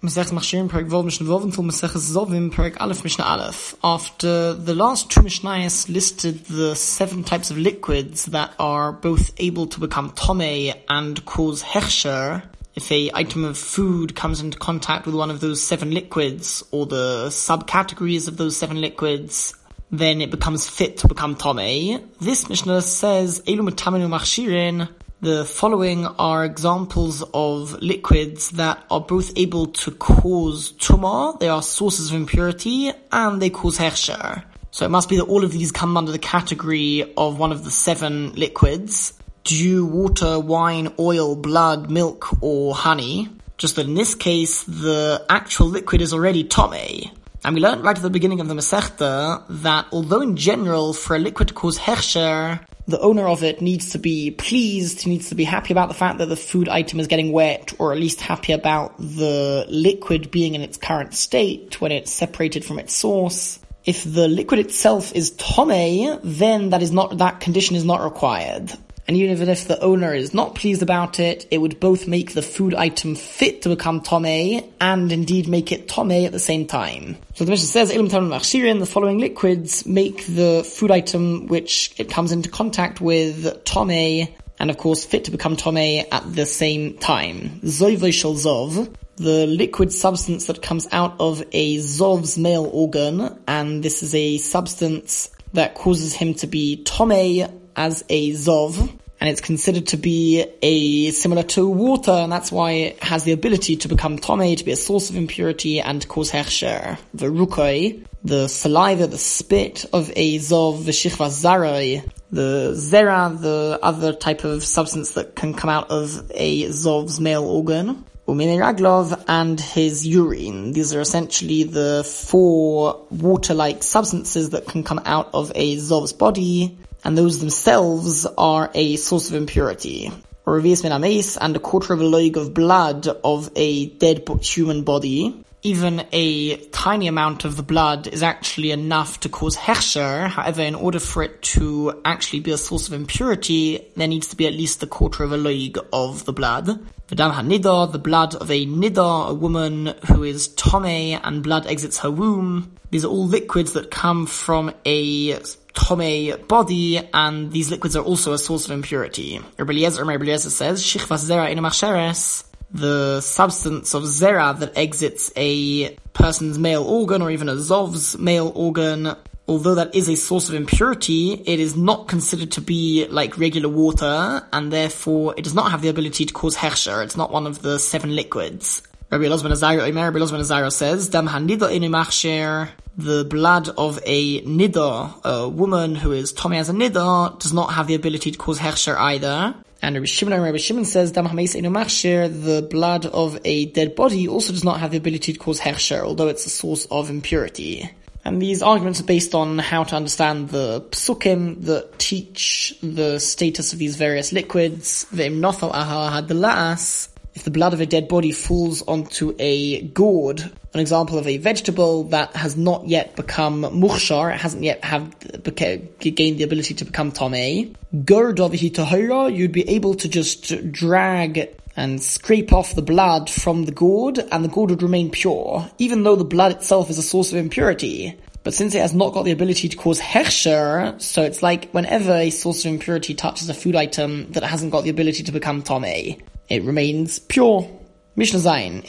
Machshirim Vov Mishnah Vov until Zovim Aleph Mishnah Aleph. After the last two Mishnayos listed the seven types of liquids that are both able to become tome and cause hechsher, if a item of food comes into contact with one of those seven liquids, or the subcategories of those seven liquids, then it becomes fit to become tome. This Mishnah says, Elu Metamenu Machshirin, the following are examples of liquids that are both able to cause tumah, they are sources of impurity, and they cause hechsher. So it must be that all of these come under the category of one of the seven liquids. Dew, water, wine, oil, blood, milk, or honey. Just that in this case, the actual liquid is already tome. And we learned right at the beginning of the Masechta that although in general for a liquid to cause hechsher, the owner of it needs to be pleased, needs to be happy about the fact that the food item is getting wet, or at least happy about the liquid being in its current state when it's separated from its source. If the liquid itself is tome, then that is not, that condition is not required. And even if the owner is not pleased about it, it would both make the food item fit to become tome and indeed make it tome at the same time. So the Mishnah says, the following liquids make the food item which it comes into contact with tome and of course fit to become tome at the same time. Zov, the liquid substance that comes out of a zov's male organ, and this is a substance that causes him to be tome as a zov, and it's considered to be a similar to water, and that's why it has the ability to become tome, to be a source of impurity and cause hechsher. The rukoi, the saliva, the spit of a zov, the shichva zarai, the zera, the other type of substance that can come out of a zov's male organ, Raglov and his urine. These are essentially the four water-like substances that can come out of a Zov's body and those themselves are a source of impurity. Revius min and a quarter of a log of blood of a dead human body. Even a tiny amount of the blood is actually enough to cause hechsher. However, in order for it to actually be a source of impurity, there needs to be at least a quarter of a log of the blood. V'dam hanida, the blood of a nida, a woman who is tome and blood exits her womb. These are all liquids that come from a tome body, and these liquids are also a source of impurity. Rabbi Eliezer, Rabbi Eliezer says, Shichvas zera in the substance of zera that exits a person's male organ or even a zov's male organ, although that is a source of impurity, it is not considered to be like regular water, and therefore it does not have the ability to cause hechsher. It's not one of the seven liquids. Rabbi Elazar Nazaro, Rabbi Elazar Nazaro says, Dam hanida machsher, the blood of a nida, a woman who is Tommy as a nida, does not have the ability to cause hechsher either. And Rabbi Shimon Rabbi Shimon says, the blood of a dead body also does not have the ability to cause hechsher, although it's a source of impurity. And these arguments are based on how to understand the psukim that teach the status of these various liquids. V'im nothal aha had the if the blood of a dead body falls onto a gourd, an example of a vegetable that has not yet become mukhshar, it hasn't yet have gained the ability to become tame, gourd of you'd be able to just drag and scrape off the blood from the gourd, and the gourd would remain pure, even though the blood itself is a source of impurity. But since it has not got the ability to cause hechsher, so it's like whenever a source of impurity touches a food item that hasn't got the ability to become tame it remains pure. Mishnah Zayin.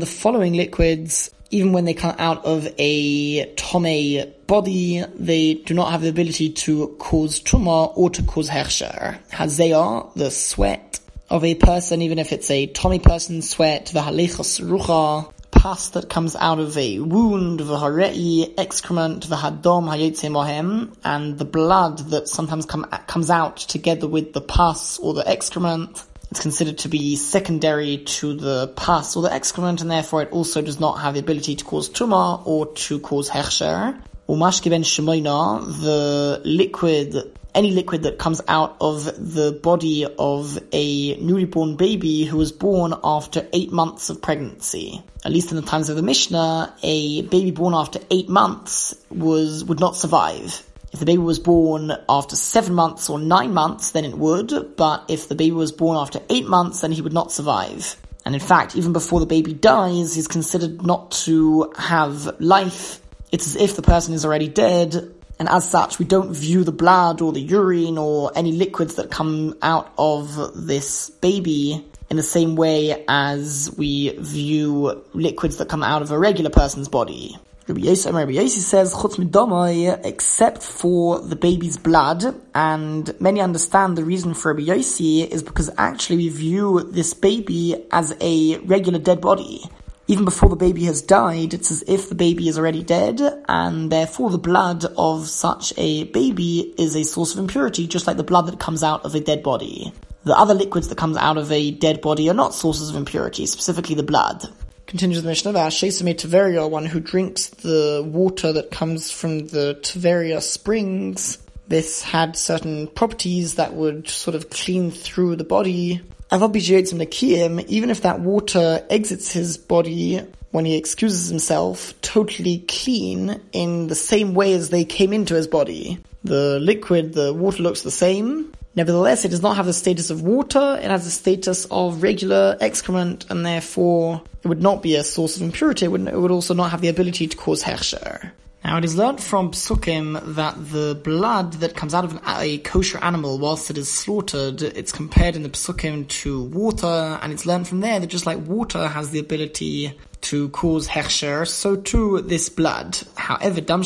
The following liquids, even when they come out of a tome body, they do not have the ability to cause tumah or to cause hechsher. Hazeya, the sweat of a person, even if it's a tome person's sweat, the halechos rucha, pus that comes out of a wound, the harei, excrement, the hadom hayotze mohem, and the blood that sometimes come, comes out together with the pus or the excrement. It's considered to be secondary to the pus or the excrement, and therefore it also does not have the ability to cause tumah or to cause hechsher. Umashki ben the liquid any liquid that comes out of the body of a newly born baby who was born after eight months of pregnancy. At least in the times of the Mishnah, a baby born after eight months was, would not survive. If the baby was born after seven months or nine months, then it would, but if the baby was born after eight months, then he would not survive. And in fact, even before the baby dies, he's considered not to have life. It's as if the person is already dead, and as such, we don't view the blood or the urine or any liquids that come out of this baby in the same way as we view liquids that come out of a regular person's body. Rabbi Yossi, Rabbi says, Chutz except for the baby's blood, and many understand the reason for Rabbi Yossi is because actually we view this baby as a regular dead body. Even before the baby has died, it's as if the baby is already dead, and therefore the blood of such a baby is a source of impurity, just like the blood that comes out of a dead body. The other liquids that comes out of a dead body are not sources of impurity, specifically the blood. Continues the Mishnah, Shesame Tveria, one who drinks the water that comes from the Tveria springs. This had certain properties that would sort of clean through the body. Avopijehats and Akim, even if that water exits his body when he excuses himself, totally clean in the same way as they came into his body. The liquid, the water looks the same, Nevertheless, it does not have the status of water, it has the status of regular excrement, and therefore it would not be a source of impurity, it would, it would also not have the ability to cause hechsher. Now it is learnt from psukim that the blood that comes out of an, a kosher animal whilst it is slaughtered, it's compared in the psukim to water, and it's learnt from there that just like water has the ability to cause hechsher, so too this blood. However, dam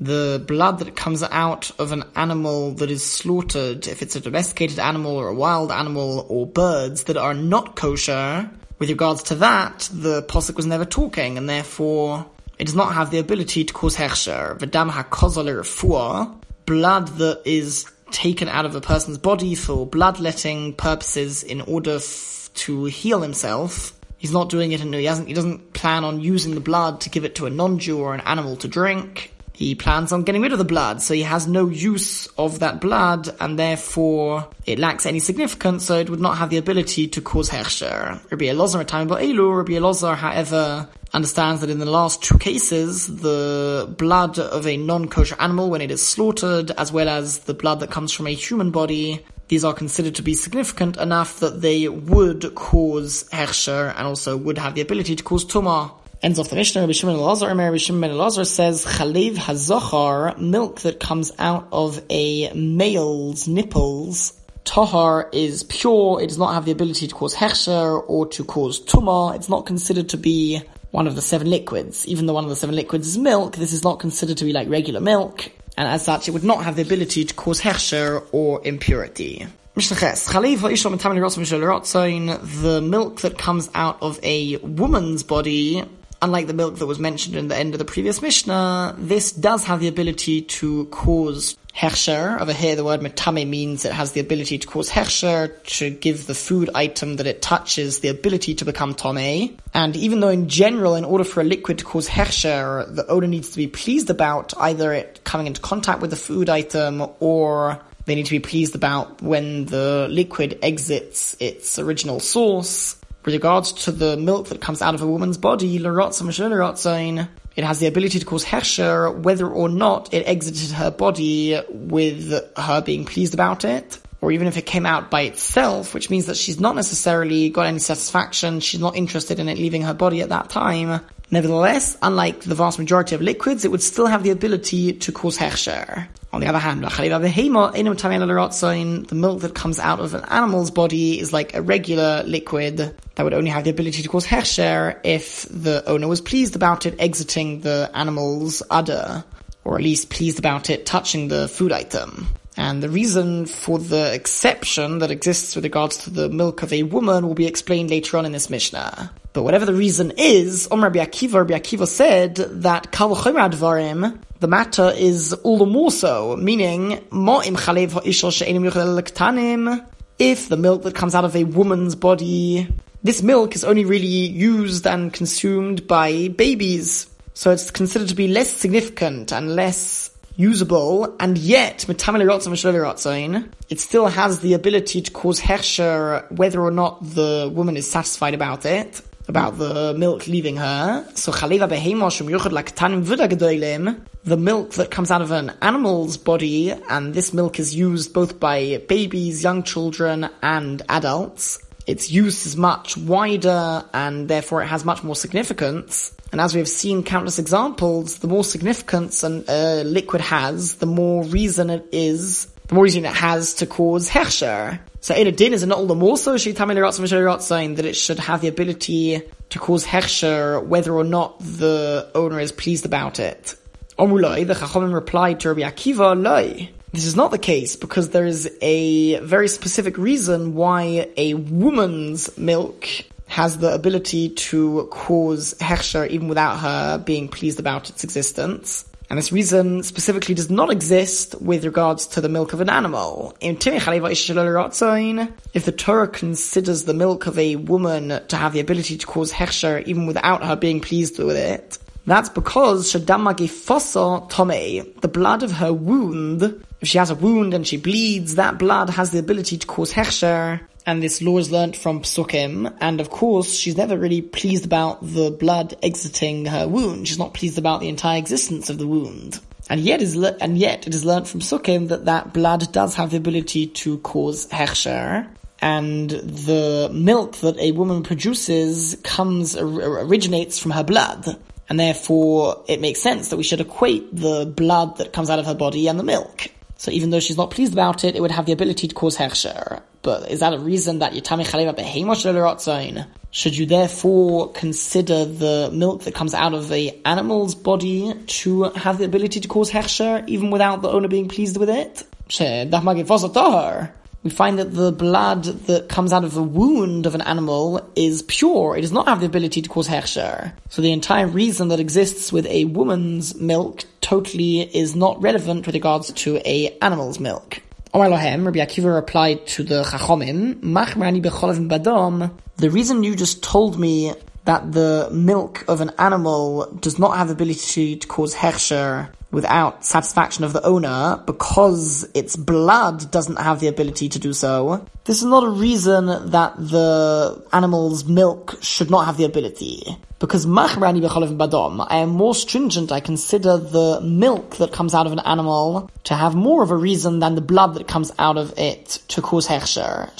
the blood that comes out of an animal that is slaughtered, if it's a domesticated animal or a wild animal or birds that are not kosher, with regards to that, the posuk was never talking, and therefore it does not have the ability to cause hechsher. V'dam ha'kozol blood that is taken out of a person's body for bloodletting purposes in order f- to heal himself. He's not doing it, and he, hasn't, he doesn't plan on using the blood to give it to a non-Jew or an animal to drink. He plans on getting rid of the blood, so he has no use of that blood, and therefore it lacks any significance, so it would not have the ability to cause hechsher. Rabbi Elazar time Elu, Rabbi however, understands that in the last two cases, the blood of a non-kosher animal when it is slaughtered, as well as the blood that comes from a human body, these are considered to be significant enough that they would cause hechsher and also would have the ability to cause tumah. Ends of the Mishnah, Rabbi Shimon Elazar, Rabbi Shimon Elazar says, Chalev hazochar, milk that comes out of a male's nipples, Tahar is pure, it does not have the ability to cause hechsher or to cause tumah, it's not considered to be one of the seven liquids. Even though one of the seven liquids is milk, this is not considered to be like regular milk, and as such it would not have the ability to cause hechsher or impurity. The milk that comes out of a woman's body unlike the milk that was mentioned in the end of the previous Mishnah, this does have the ability to cause hechsher. Over here, the word metame means it has the ability to cause hechsher, to give the food item that it touches the ability to become tome. And even though in general, in order for a liquid to cause hechsher, the owner needs to be pleased about either it coming into contact with the food item or they need to be pleased about when the liquid exits its original source with regards to the milk that comes out of a woman's body, it has the ability to cause hechsher whether or not it exited her body with her being pleased about it, or even if it came out by itself, which means that she's not necessarily got any satisfaction, she's not interested in it leaving her body at that time. Nevertheless, unlike the vast majority of liquids, it would still have the ability to cause hechsher. On the other hand, the milk that comes out of an animal's body is like a regular liquid that would only have the ability to cause hechsher if the owner was pleased about it exiting the animal's udder, or at least pleased about it touching the food item. And the reason for the exception that exists with regards to the milk of a woman will be explained later on in this Mishnah. But whatever the reason is, Omar Rabbi Akiva, Rabbi Akiva said that Kal Advarim, the matter is all the more so, meaning, if the milk that comes out of a woman's body, this milk is only really used and consumed by babies. So it's considered to be less significant and less usable, and yet, it still has the ability to cause hechsher whether or not the woman is satisfied about it, about the milk leaving her. So the milk that comes out of an animal's body, and this milk is used both by babies, young children, and adults, its use is much wider and therefore it has much more significance. And as we have seen countless examples, the more significance a liquid has, the more reason it is, the more reason it has to cause hechsher. So in a din is it not all the more so saying that it should have the ability to cause hechsher whether or not the owner is pleased about it. Omulai, the Chachamim replied to Rabbi Akiva, Loi. This is not the case because there is a very specific reason why a woman's milk has the ability to cause hechsher even without her being pleased about its existence. And this reason specifically does not exist with regards to the milk of an animal. If the Torah considers the milk of a woman to have the ability to cause hechsher even without her being pleased with it, that's because Shadama Gefosa Tome, the blood of her wound, if she has a wound and she bleeds, that blood has the ability to cause hechsher, and this law is learnt from Psukim, and of course, she's never really pleased about the blood exiting her wound. She's not pleased about the entire existence of the wound. And yet, is le- and yet it is learnt from Psukim that that blood does have the ability to cause hechsher, and the milk that a woman produces comes, originates from her blood. And therefore, it makes sense that we should equate the blood that comes out of her body and the milk. So even though she's not pleased about it, it would have the ability to cause hechsher. But is that a reason that Yitami Chaleva Behemosh Should you therefore consider the milk that comes out of the animal's body to have the ability to cause hechsher, even without the owner being pleased with it? We find that the blood that comes out of the wound of an animal is pure. It does not have the ability to cause hechsher. So the entire reason that exists with a woman's milk totally is not relevant with regards to a animal's milk. Omar Lohem, Rabbi Akiva replied to the Chachomim, badom. The reason you just told me that the milk of an animal does not have the ability to cause hechsher without satisfaction of the owner because its blood doesn't have the ability to do so. This is not a reason that the animal's milk should not have the ability. Because machrani badom, I am more stringent, I consider the milk that comes out of an animal to have more of a reason than the blood that comes out of it to cause hechsher.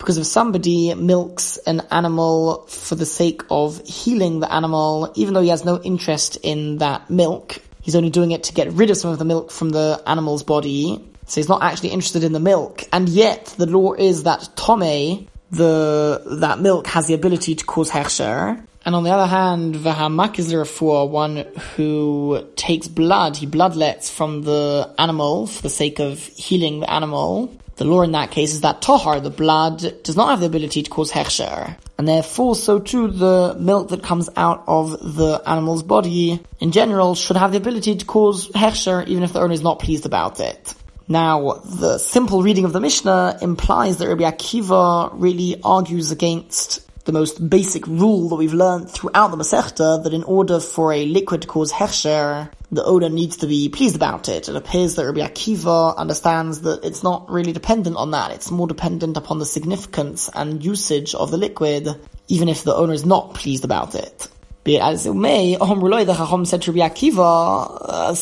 Because if somebody milks an animal for the sake of healing the animal, even though he has no interest in that milk, he's only doing it to get rid of some of the milk from the animal's body, so he's not actually interested in the milk. And yet, the law is that tome, the, that milk has the ability to cause hechsher. And on the other hand, Vahamak is one who takes blood, he bloodlets from the animal for the sake of healing the animal. The law in that case is that tohar, the blood, does not have the ability to cause hechsher. And therefore, so too, the milk that comes out of the animal's body, in general, should have the ability to cause hechsher, even if the owner is not pleased about it. Now, the simple reading of the Mishnah implies that Rabbi Akiva really argues against the most basic rule that we've learned throughout the Masechta, that in order for a liquid to cause hechsher, the owner needs to be pleased about it. It appears that Rabbi Akiva understands that it's not really dependent on that. It's more dependent upon the significance and usage of the liquid, even if the owner is not pleased about it. It as it may, the said to Rabbi Akiva, uh,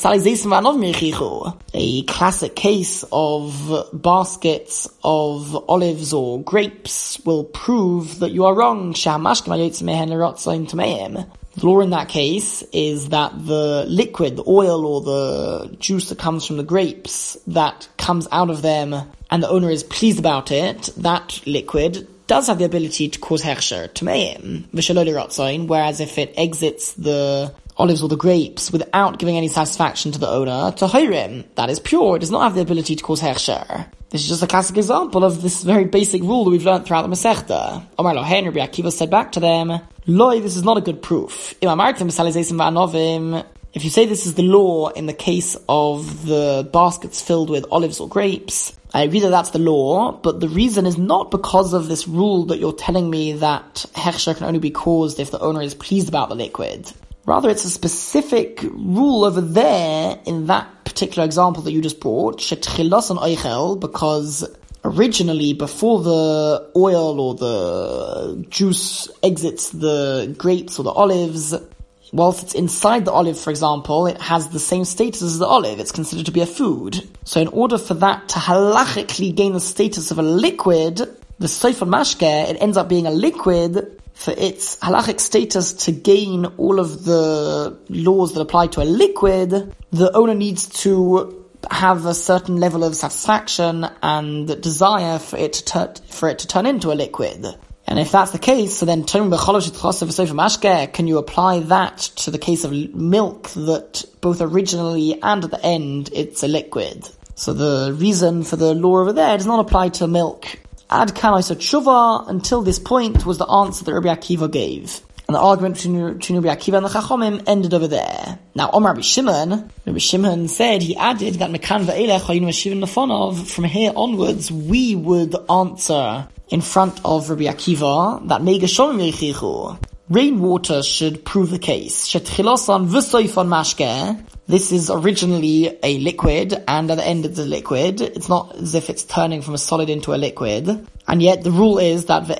a classic case of baskets of olives or grapes will prove that you are wrong. The law in that case is that the liquid, the oil or the juice that comes from the grapes that comes out of them and the owner is pleased about it, that liquid does have the ability to cause hechsher, tmeim, v'shaloli rotzain, whereas if it exits the olives or the grapes without giving any satisfaction to the owner, tahirim, that is pure, it does not have the ability to cause hechsher. This is just a classic example of this very basic rule that we've learned throughout the Masechta. Omar Lohen, Rabbi Akiva said back to them, Loi, this is not a good proof. If you say this is the law in the case of the baskets filled with olives or grapes, I agree that that's the law, but the reason is not because of this rule that you're telling me that hechsher can only be caused if the owner is pleased about the liquid. Rather, it's a specific rule over there in that particular example that you just brought, shetchilos and oichel, because originally, before the oil or the juice exits the grapes or the olives, whilst it's inside the olive, for example, it has the same status as the olive. It's considered to be a food. So in order for that to halachically gain the status of a liquid, the Seifel Mashke, it ends up being a liquid for its halachic status to gain all of the laws that apply to a liquid, the owner needs to have a certain level of satisfaction and desire for it to tur- for it to turn into a liquid. And if that's the case, so then can you apply that to the case of milk that both originally and at the end it's a liquid? So the reason for the law over there does not apply to milk. Ad kanai tshuva until this point was the answer that Rabbi Akiva gave. And the argument between, between Rabbi Akiva and the Chachomim ended over there. Now, Omar Rabbi Shimon, Rabbi Shimon said, he added that Mekan from here onwards, we would answer in front of Rabbi Akiva that Mega Shomim Rainwater should prove the case. Mashke. This is originally a liquid, and at the end it's a liquid. It's not as if it's turning from a solid into a liquid. And yet the rule is that the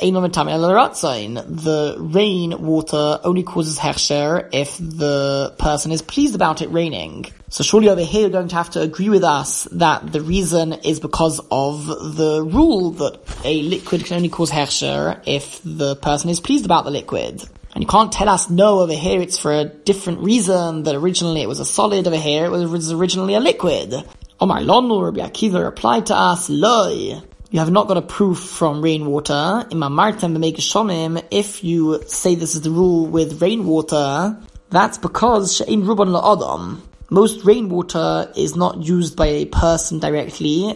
the rain water only causes hechsher if the person is pleased about it raining. So surely over here you're going to have to agree with us that the reason is because of the rule that a liquid can only cause hechsher if the person is pleased about the liquid. And you can't tell us, no, over here it's for a different reason, that originally it was a solid, over here it was originally a liquid. Omar Lonu, Rabbi Akiva replied to us, Loi. You have not got a proof from rainwater. In my Mamartem if you say this is the rule with rainwater, that's because She'in Ruban La'adam. Most rainwater is not used by a person directly.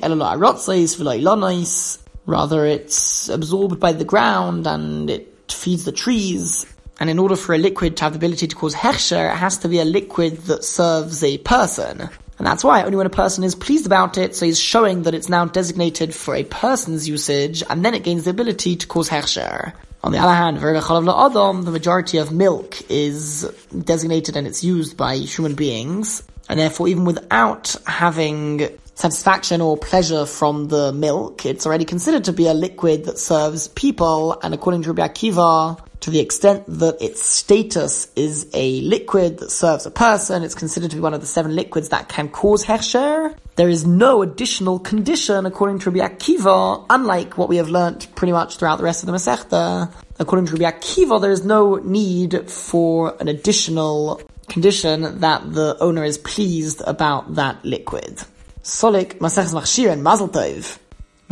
Rather, it's absorbed by the ground and it feeds the trees. And in order for a liquid to have the ability to cause hechsher, it has to be a liquid that serves a person. And that's why only when a person is pleased about it, so he's showing that it's now designated for a person's usage, and then it gains the ability to cause hechsher. On the other hand, the majority of milk is designated and it's used by human beings, and therefore even without having satisfaction or pleasure from the milk, it's already considered to be a liquid that serves people, and according to Rabbi Akiva, to the extent that its status is a liquid that serves a person, it's considered to be one of the seven liquids that can cause hechsher. There is no additional condition, according to Rabbi Akiva, unlike what we have learnt pretty much throughout the rest of the Masechta. According to Rabbi Akiva, there is no need for an additional condition that the owner is pleased about that liquid. Solik Masechs Machshir and Mazel Tov.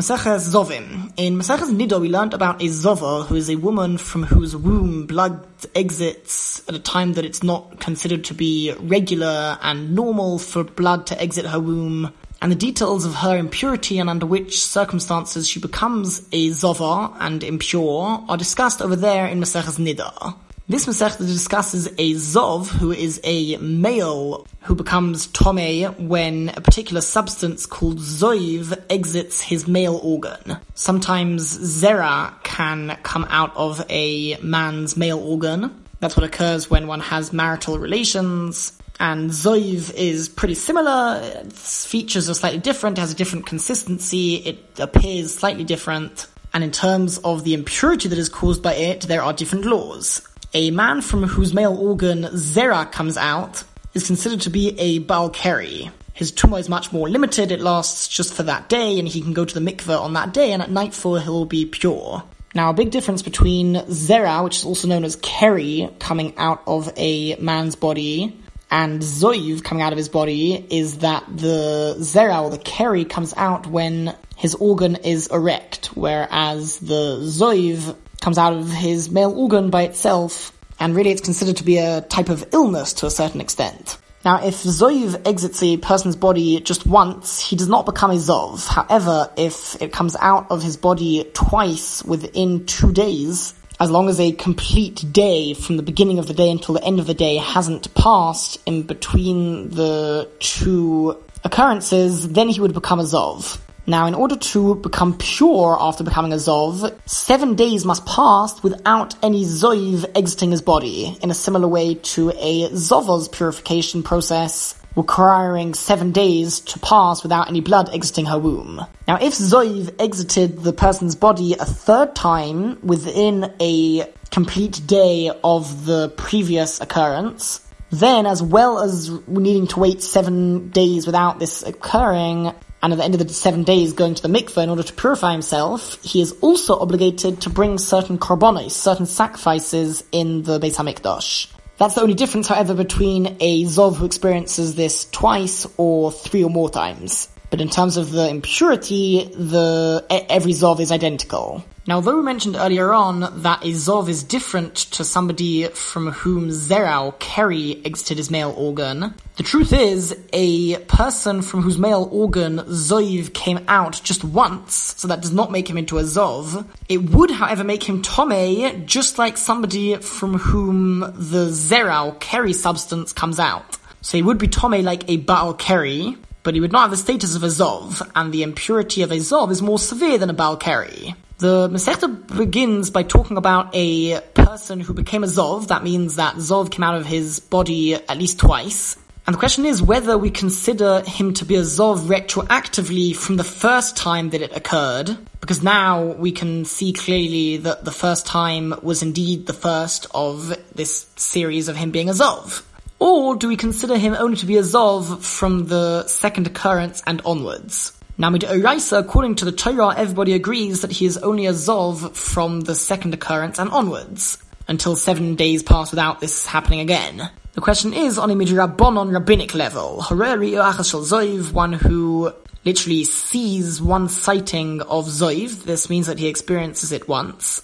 Maseches Zovim. In Maseches Niddah, we learned about a Zova, who is a woman from whose womb blood exits at a time that it's not considered to be regular and normal for blood to exit her womb, and the details of her impurity and under which circumstances she becomes a Zova and impure are discussed over there in Maseches Niddah. This Masechta discusses a Zov, who is a male who becomes Tome when a particular substance called Zoiv exits his male organ. Sometimes Zera can come out of a man's male organ. That's what occurs when one has marital relations. And Zoiv is pretty similar. Its features are slightly different. It has a different consistency. It appears slightly different. And in terms of the impurity that is caused by it, there are different laws a man from whose male organ Zera comes out is considered to be a Baal Keri. His tumah is much more limited, it lasts just for that day, and he can go to the mikveh on that day, and at nightfall he'll be pure. Now, a big difference between Zera, which is also known as Keri, coming out of a man's body, and Zoiv coming out of his body is that the Zera or the Keri comes out when his organ is erect, whereas the Zoiv comes out of his male organ by itself, and really it's considered to be a type of illness to a certain extent. Now, if Zoiv exits a person's body just once, he does not become a Zov. However, if it comes out of his body twice within two days, as long as a complete day from the beginning of the day until the end of the day hasn't passed in between the two occurrences, then he would become a Zov. Now, in order to become pure after becoming a Zov, seven days must pass without any Zoiv exiting his body, in a similar way to a Zova's purification process requiring seven days to pass without any blood exiting her womb. Now, if Zoiv exited the person's body a third time within a complete day of the previous occurrence. Then, as well as needing to wait seven days without this occurring, and at the end of the seven days going to the mikveh in order to purify himself, he is also obligated to bring certain korbanos, certain sacrifices in the Beis Hamikdash. That's the only difference, however, between a Zov who experiences this twice or three or more times. But in terms of the impurity, the every Zov is identical. Now, although we mentioned earlier on that a Zov is different to somebody from whom Zerau, Keri, exited his male organ, the truth is, a person from whose male organ Zoiv came out just once, so that does not make him into a Zov. It would, however, make him Tome, just like somebody from whom the Zerau, Keri substance comes out. So he would be Tome like a Baal Keri, but he would not have the status of a Zov, and the impurity of a Zov is more severe than a Baal Keri. The Masechta begins by talking about a person who became a Zov. That means that Zov came out of his body at least twice. And the question is whether we consider him to be a Zov retroactively from the first time that it occurred, because now we can see clearly that the first time was indeed the first of this series of him being a Zov. Or do we consider him only to be a Zov from the second occurrence and onwards? Now, with Oraisa, according to the Torah, everybody agrees that he is only a Zov from the second occurrence and onwards, until seven days pass without this happening again. The question is on a midrabbanon rabbinic level. Hareri Zoiv, one who literally sees one sighting of Zoiv. This means that he experiences it once.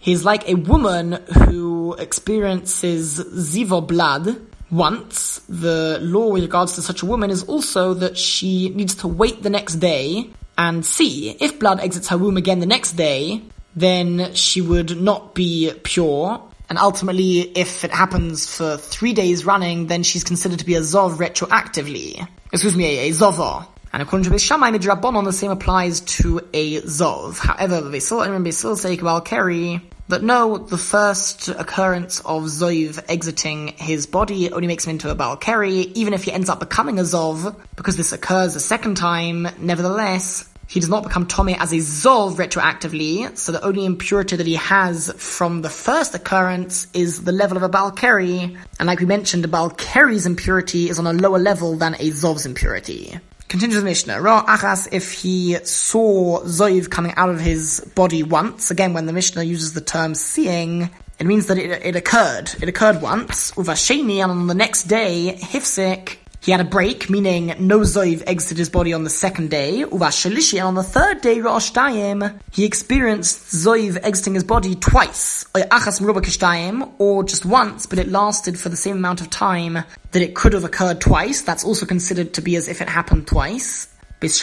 He's like a woman who experiences zivo blood, once, the law with regards to such a woman is also that she needs to wait the next day and see. If blood exits her womb again the next day, then she would not be pure. And ultimately, if it happens for three days running, then she's considered to be a Zov retroactively. Excuse me, a, Zova. And according to Beis Shammai Midrabbanon, the same applies to a Zov. However, the Beis Hillel say Kabal Keri, but no, the first occurrence of Zov exiting his body only makes him into a Baal Keri, even if he ends up becoming a Zov, because this occurs a second time, nevertheless, he does not become Tome as a Zov retroactively, so the only impurity that he has from the first occurrence is the level of a Baal Keri, and like we mentioned, a Baal Keri's impurity is on a lower level than a Zov's impurity. Continues the Mishnah. Ra achas, if he saw Zoiv coming out of his body once, again, when the Mishnah uses the term seeing, it means that it, it occurred. It occurred once. Uvasheni, and on the next day, Hifsik, he had a break, meaning no Zoiv exited his body on the second day. Uvashalishi, and on the third day, Rosh Dayim, he experienced Zoiv exiting his body twice. Or just once, but it lasted for the same amount of time that it could have occurred twice. That's also considered to be as if it happened twice. Beis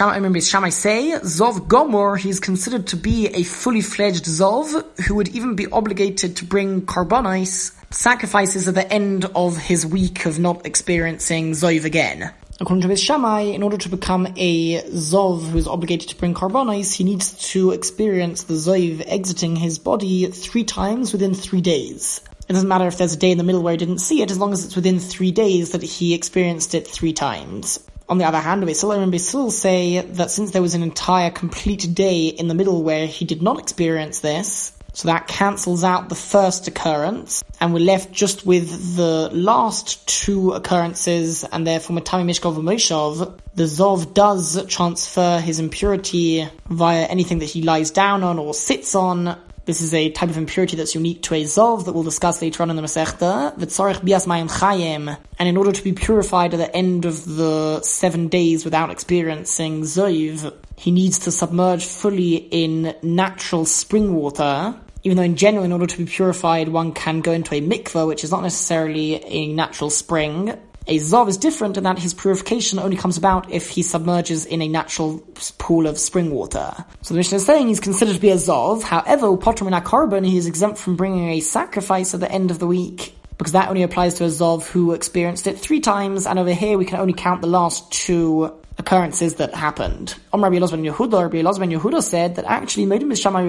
Shammai say, Zov Gomor, he's considered to be a fully fledged Zov, who would even be obligated to bring korbanos sacrifices at the end of his week of not experiencing Zoiv again. According to Beis Shammai, in order to become a Zov who is obligated to bring korbanos, he needs to experience the Zoiv exiting his body three times within three days. It doesn't matter if there's a day in the middle where he didn't see it, as long as it's within three days that he experienced it three times. On the other hand, Basil and Basil say that since there was an entire complete day in the middle where he did not experience this, so that cancels out the first occurrence, and we're left just with the last two occurrences, and therefore Matami Mishkov Moshov, the Zov does transfer his impurity via anything that he lies down on or sits on, this is a type of impurity that's unique to a Zov that we'll discuss later on in the Masechta. Bias mayim chayim. And in order to be purified at the end of the seven days without experiencing Zov, he needs to submerge fully in natural spring water even though in general, in order to be purified, one can go into a mikveh, which is not necessarily a natural spring. A Zov is different in that his purification only comes about if he submerges in a natural pool of spring water. So the Mishnah is saying he's considered to be a Zov, however, Potram in korban, he is exempt from bringing a sacrifice at the end of the week, because that only applies to a Zov who experienced it three times, and over here we can only count the last two occurrences that happened. Omar Rabbi Elazar ben Yehuda, Rabbi Elazar ben Yehuda said that actually Beis Shammai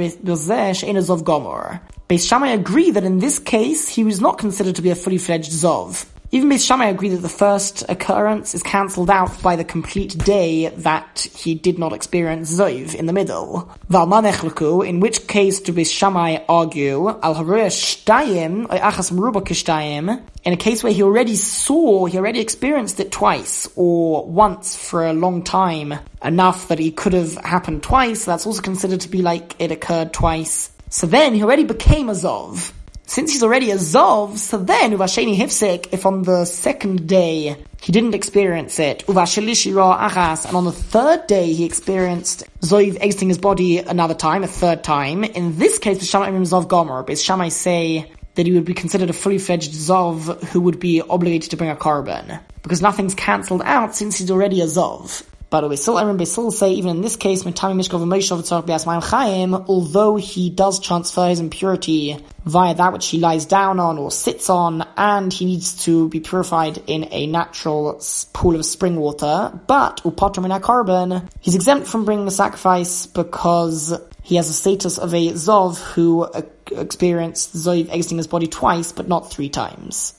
Zov Gomor. Beis Shammai agree that in this case he was not considered to be a fully fledged Zov. Even Beis Shammai agree that the first occurrence is cancelled out by the complete day that he did not experience Zoiv in the middle. Valmanechluku, in which case do Beis Shammai argue, al shtayim, achas meruba in a case where he already saw, he already experienced it twice, or once for a long time, enough that it could have happened twice, that's also considered to be like it occurred twice. So then he already became a Zov since he's already a Zov, so then Uvasheni Hifsek, if on the second day he didn't experience it, Uvashelishi Ra Achas, and on the third day he experienced Zoiv exiting his body another time, a third time, in this case, the Shammai Zov Gomer, but Shammai say that he would be considered a fully fledged Zov who would be obligated to bring a korban. Because nothing's cancelled out since he's already a Zov. But we still, Aaron still say, even in this case, although he does transfer his impurity via that which he lies down on or sits on, and he needs to be purified in a natural pool of spring water, but upatram korban, he's exempt from bringing the sacrifice because he has a status of a Zov who uh, experienced Zov exiting his body twice, but not three times.